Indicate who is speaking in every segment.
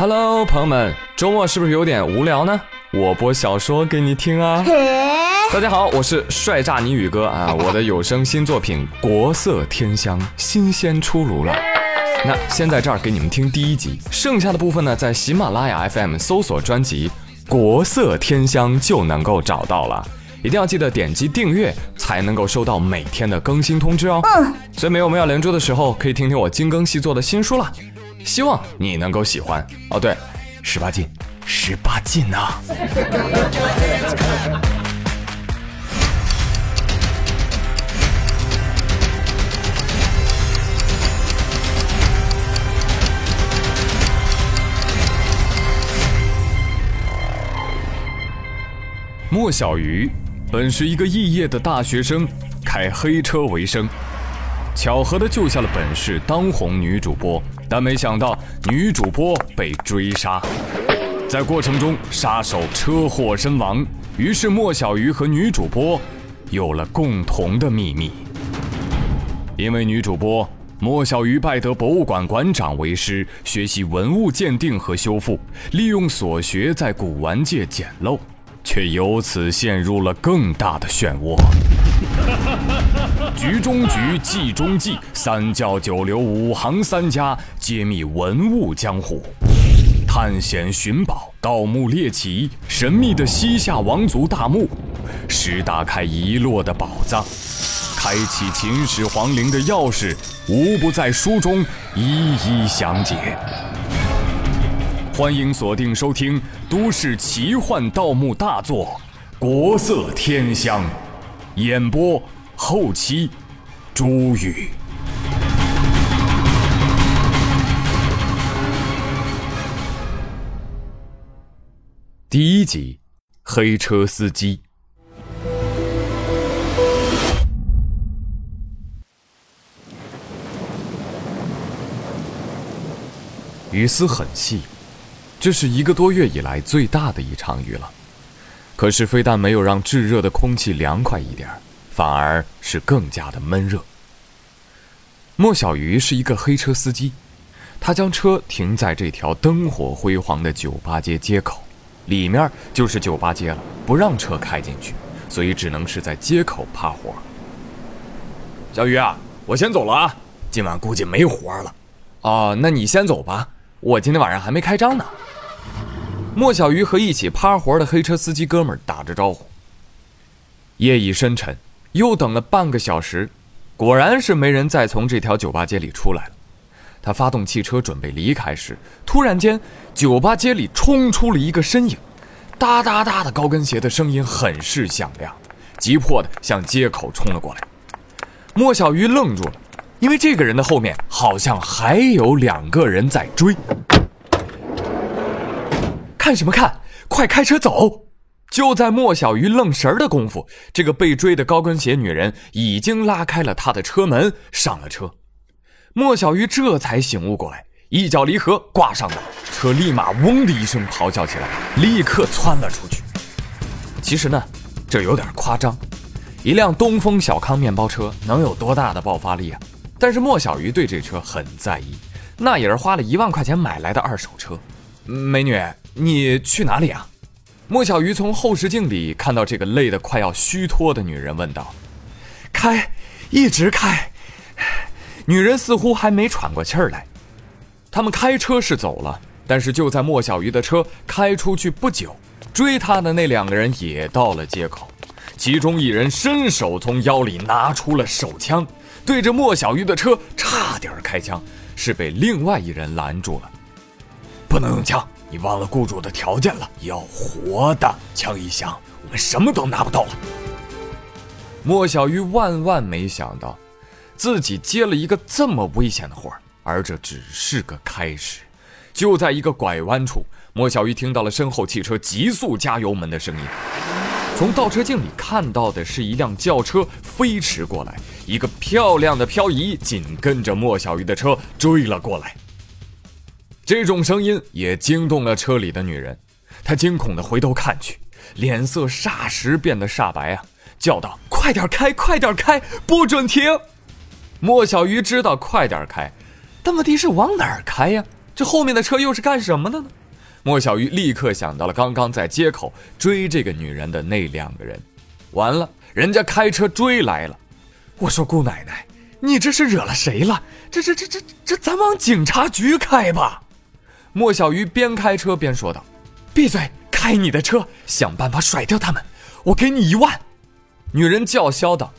Speaker 1: Hello，朋友们，周末是不是有点无聊呢？我播小说给你听啊！大家好，我是帅炸你宇哥啊！我的有声新作品《国色天香》新鲜出炉了。那先在这儿给你们听第一集，剩下的部分呢，在喜马拉雅 FM 搜索专辑《国色天香》就能够找到了。一定要记得点击订阅，才能够收到每天的更新通知哦。嗯，所以没有我们要连珠的时候，可以听听我精耕细作的新书了。希望你能够喜欢哦。对，十八禁，十八禁呐！莫小鱼本是一个肄业的大学生，开黑车为生，巧合的救下了本市当红女主播。但没想到女主播被追杀，在过程中杀手车祸身亡。于是莫小鱼和女主播有了共同的秘密。因为女主播莫小鱼拜得博物馆馆长为师，学习文物鉴定和修复，利用所学在古玩界捡漏，却由此陷入了更大的漩涡。局中局，计中计，三教九流五行三家揭秘文物江湖，探险寻宝，盗墓猎奇，神秘的西夏王族大墓，实打开遗落的宝藏，开启秦始皇陵的钥匙，无不在书中一一详解。欢迎锁定收听都市奇幻盗墓大作《国色天香》，演播。后期，朱宇。第一集，黑车司机。雨丝很细，这是一个多月以来最大的一场雨了。可是，非但没有让炙热的空气凉快一点。反而是更加的闷热。莫小鱼是一个黑车司机，他将车停在这条灯火辉煌的酒吧街街口，里面就是酒吧街了，不让车开进去，所以只能是在街口趴活。小鱼啊，我先走了啊，今晚估计没活了。哦，那你先走吧，我今天晚上还没开张呢。莫小鱼和一起趴活的黑车司机哥们打着招呼。夜已深沉。又等了半个小时，果然是没人再从这条酒吧街里出来了。他发动汽车准备离开时，突然间，酒吧街里冲出了一个身影，哒哒哒的高跟鞋的声音很是响亮，急迫的向街口冲了过来。莫小鱼愣住了，因为这个人的后面好像还有两个人在追。看什么看？快开车走！就在莫小鱼愣神儿的功夫，这个被追的高跟鞋女人已经拉开了他的车门，上了车。莫小鱼这才醒悟过来，一脚离合，挂上了车，立马嗡的一声咆哮起来，立刻窜了出去。其实呢，这有点夸张，一辆东风小康面包车能有多大的爆发力啊？但是莫小鱼对这车很在意，那也是花了一万块钱买来的二手车。美女，你去哪里啊？莫小鱼从后视镜里看到这个累得快要虚脱的女人，问道：“开，一直开。”女人似乎还没喘过气儿来。他们开车是走了，但是就在莫小鱼的车开出去不久，追他的那两个人也到了街口，其中一人伸手从腰里拿出了手枪，对着莫小鱼的车差点开枪，是被另外一人拦住了，不能用枪。你忘了雇主的条件了，要活的！枪一响，我们什么都拿不到了。莫小鱼万万没想到，自己接了一个这么危险的活儿，而这只是个开始。就在一个拐弯处，莫小鱼听到了身后汽车急速加油门的声音。从倒车镜里看到的是一辆轿车飞驰过来，一个漂亮的漂移紧跟着莫小鱼的车追了过来。这种声音也惊动了车里的女人，她惊恐地回头看去，脸色霎时变得煞白啊，叫道：“快点开，快点开，不准停！”莫小鱼知道快点开，但问题是往哪儿开呀？这后面的车又是干什么的呢？莫小鱼立刻想到了刚刚在街口追这个女人的那两个人。完了，人家开车追来了。我说姑奶奶，你这是惹了谁了？这这这这这，咱往警察局开吧。莫小鱼边开车边说道：“闭嘴，开你的车，想办法甩掉他们，我给你一万。”女人叫嚣道：“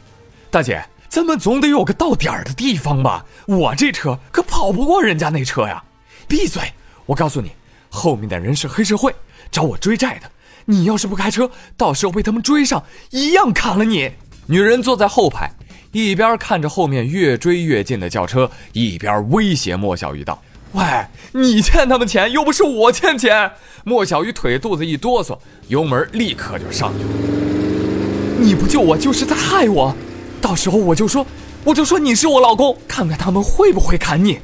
Speaker 1: 大姐，咱们总得有个到点儿的地方吧？我这车可跑不过人家那车呀！”闭嘴！我告诉你，后面的人是黑社会，找我追债的。你要是不开车，到时候被他们追上，一样砍了你。女人坐在后排。一边看着后面越追越近的轿车，一边威胁莫小鱼道：“喂，你欠他们钱，又不是我欠钱。”莫小鱼腿肚子一哆嗦，油门立刻就上去了。你不救我，就是在害我。到时候我就说，我就说你是我老公，看看他们会不会砍你。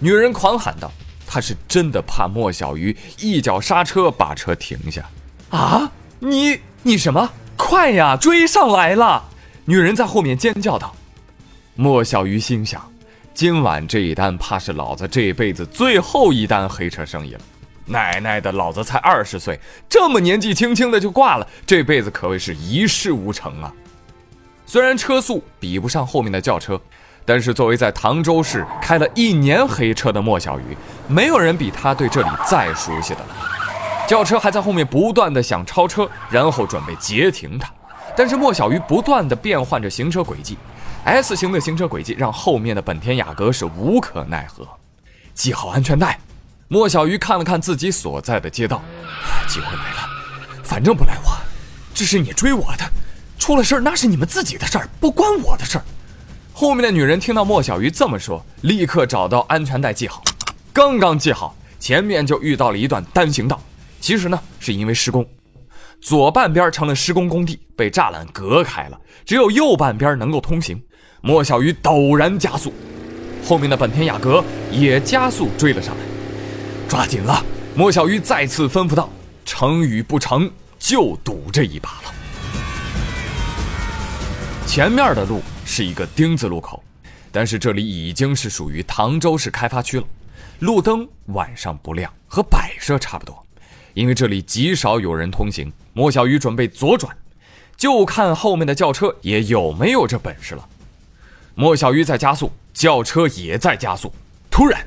Speaker 1: 女人狂喊道：“她是真的怕莫小鱼一脚刹车把车停下。”啊，你你什么？快呀，追上来了！女人在后面尖叫道：“莫小鱼心想，今晚这一单怕是老子这辈子最后一单黑车生意了。奶奶的，老子才二十岁，这么年纪轻轻的就挂了，这辈子可谓是一事无成啊！虽然车速比不上后面的轿车，但是作为在唐州市开了一年黑车的莫小鱼，没有人比他对这里再熟悉的了。轿车还在后面不断的想超车，然后准备截停他。”但是莫小鱼不断的变换着行车轨迹，S 型的行车轨迹让后面的本田雅阁是无可奈何。系好安全带，莫小鱼看了看自己所在的街道，机会来了，反正不赖我，这是你追我的，出了事儿那是你们自己的事儿，不关我的事儿。后面的女人听到莫小鱼这么说，立刻找到安全带系好，刚刚系好，前面就遇到了一段单行道，其实呢是因为施工。左半边成了施工工地，被栅栏隔开了，只有右半边能够通行。莫小鱼陡然加速，后面的本田雅阁也加速追了上来。抓紧了！莫小鱼再次吩咐道：“成与不成，就赌这一把了。”前面的路是一个丁字路口，但是这里已经是属于唐州市开发区了，路灯晚上不亮，和摆设差不多。因为这里极少有人通行，莫小鱼准备左转，就看后面的轿车也有没有这本事了。莫小鱼在加速，轿车也在加速。突然，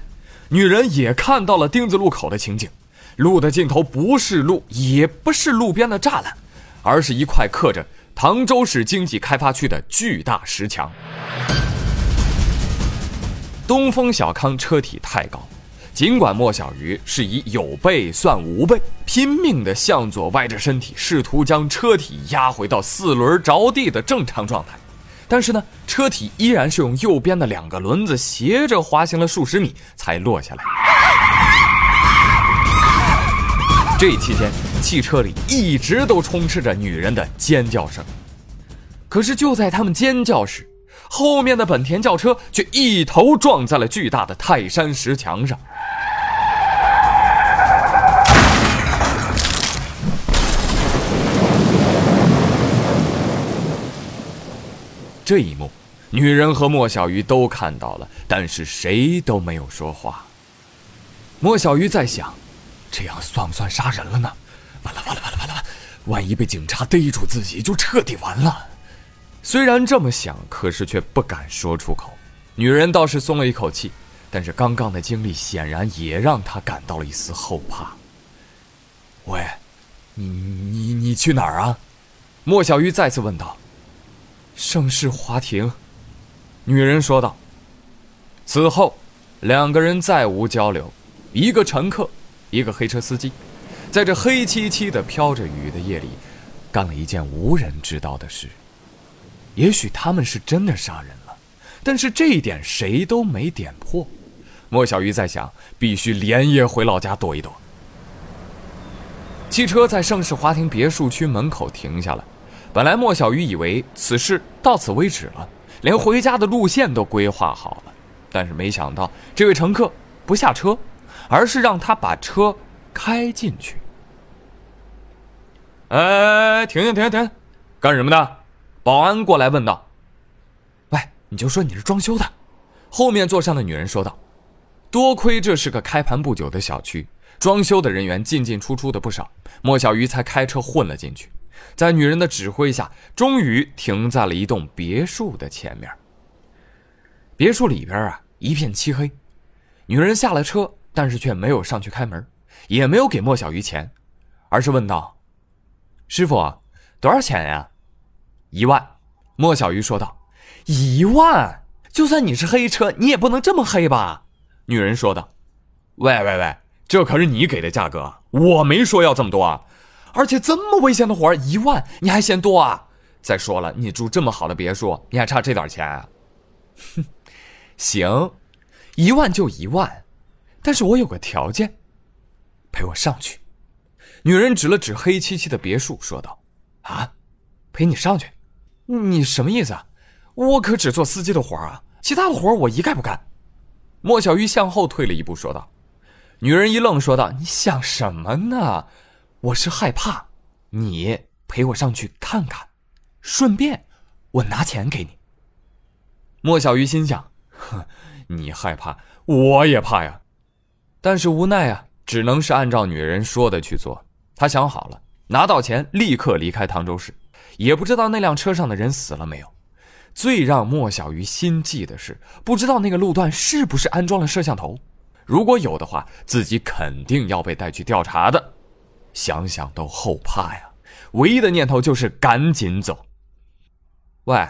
Speaker 1: 女人也看到了丁字路口的情景，路的尽头不是路，也不是路边的栅栏，而是一块刻着“唐州市经济开发区”的巨大石墙。东风小康车体太高。尽管莫小鱼是以有备算无备，拼命地向左歪着身体，试图将车体压回到四轮着地的正常状态，但是呢，车体依然是用右边的两个轮子斜着滑行了数十米才落下来。这期间，汽车里一直都充斥着女人的尖叫声。可是就在他们尖叫时，后面的本田轿车却一头撞在了巨大的泰山石墙上。这一幕，女人和莫小鱼都看到了，但是谁都没有说话。莫小鱼在想，这样算不算杀人了呢？完了完了完了完了！万一被警察逮住自己，就彻底完了。虽然这么想，可是却不敢说出口。女人倒是松了一口气，但是刚刚的经历显然也让她感到了一丝后怕。喂，你你你去哪儿啊？莫小鱼再次问道。盛世华庭，女人说道。此后，两个人再无交流。一个乘客，一个黑车司机，在这黑漆漆的飘着雨的夜里，干了一件无人知道的事。也许他们是真的杀人了，但是这一点谁都没点破。莫小鱼在想，必须连夜回老家躲一躲。汽车在盛世华庭别墅区门口停下了。本来莫小鱼以为此事到此为止了，连回家的路线都规划好了，但是没想到这位乘客不下车，而是让他把车开进去。哎，停停停停，干什么的？保安过来问道。喂，你就说你是装修的。后面座上的女人说道。多亏这是个开盘不久的小区，装修的人员进进出出的不少，莫小鱼才开车混了进去。在女人的指挥下，终于停在了一栋别墅的前面。别墅里边啊，一片漆黑。女人下了车，但是却没有上去开门，也没有给莫小鱼钱，而是问道：“师傅，多少钱呀？”“一万。”莫小鱼说道。“一万？就算你是黑车，你也不能这么黑吧？”女人说道。“喂喂喂，这可是你给的价格，我没说要这么多啊。”而且这么危险的活儿一万你还嫌多啊？再说了，你住这么好的别墅，你还差这点钱？啊哼，行，一万就一万，但是我有个条件，陪我上去。女人指了指黑漆漆的别墅，说道：“啊，陪你上去？你什么意思啊？我可只做司机的活儿啊，其他的活儿我一概不干。”莫小鱼向后退了一步，说道。女人一愣，说道：“你想什么呢？”我是害怕，你陪我上去看看，顺便我拿钱给你。莫小鱼心想：哼，你害怕，我也怕呀。但是无奈啊，只能是按照女人说的去做。他想好了，拿到钱立刻离开唐州市，也不知道那辆车上的人死了没有。最让莫小鱼心悸的是，不知道那个路段是不是安装了摄像头。如果有的话，自己肯定要被带去调查的。想想都后怕呀！唯一的念头就是赶紧走。喂，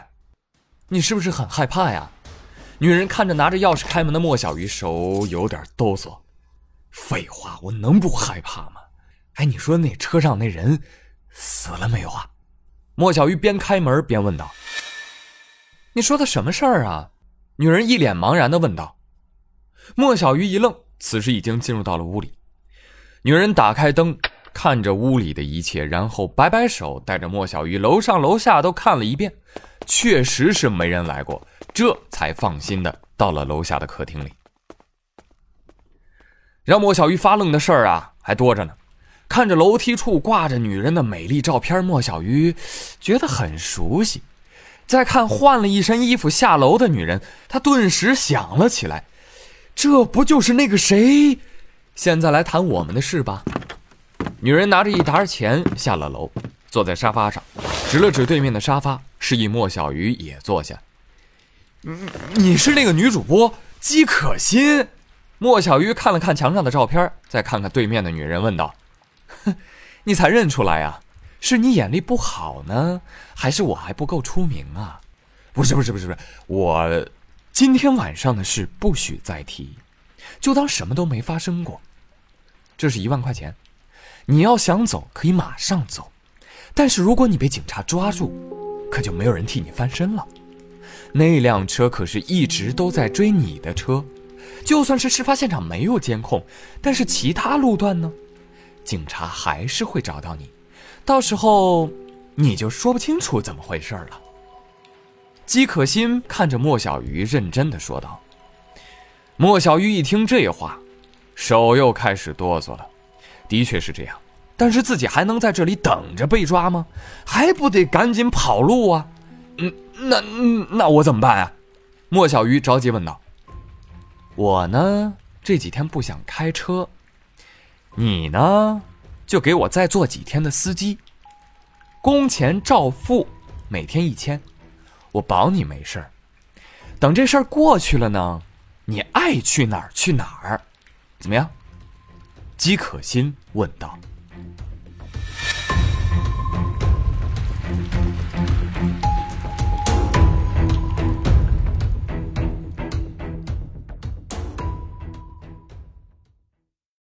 Speaker 1: 你是不是很害怕呀？女人看着拿着钥匙开门的莫小鱼，手有点哆嗦。废话，我能不害怕吗？哎，你说那车上那人死了没有啊？莫小鱼边开门边问道。你说的什么事儿啊？女人一脸茫然的问道。莫小鱼一愣，此时已经进入到了屋里。女人打开灯。看着屋里的一切，然后摆摆手，带着莫小鱼楼上楼下都看了一遍，确实是没人来过，这才放心的到了楼下的客厅里。让莫小鱼发愣的事儿啊，还多着呢。看着楼梯处挂着女人的美丽照片，莫小鱼觉得很熟悉。再看换了一身衣服下楼的女人，他顿时想了起来，这不就是那个谁？现在来谈我们的事吧。女人拿着一沓钱下了楼，坐在沙发上，指了指对面的沙发，示意莫小鱼也坐下。你你是那个女主播姬可欣？莫小鱼看了看墙上的照片，再看看对面的女人，问道：“哼，你才认出来呀？是你眼力不好呢，还是我还不够出名啊？”“不是不是不是不是，我今天晚上的事不许再提，就当什么都没发生过。这是一万块钱。”你要想走，可以马上走，但是如果你被警察抓住，可就没有人替你翻身了。那辆车可是一直都在追你的车，就算是事发现场没有监控，但是其他路段呢？警察还是会找到你，到时候你就说不清楚怎么回事了。姬可心看着莫小鱼，认真的说道。莫小鱼一听这话，手又开始哆嗦了。的确是这样，但是自己还能在这里等着被抓吗？还不得赶紧跑路啊！嗯，那那我怎么办啊？莫小鱼着急问道。我呢这几天不想开车，你呢就给我再做几天的司机，工钱照付，每天一千，我保你没事儿。等这事儿过去了呢，你爱去哪儿去哪儿，怎么样？姬可心问道。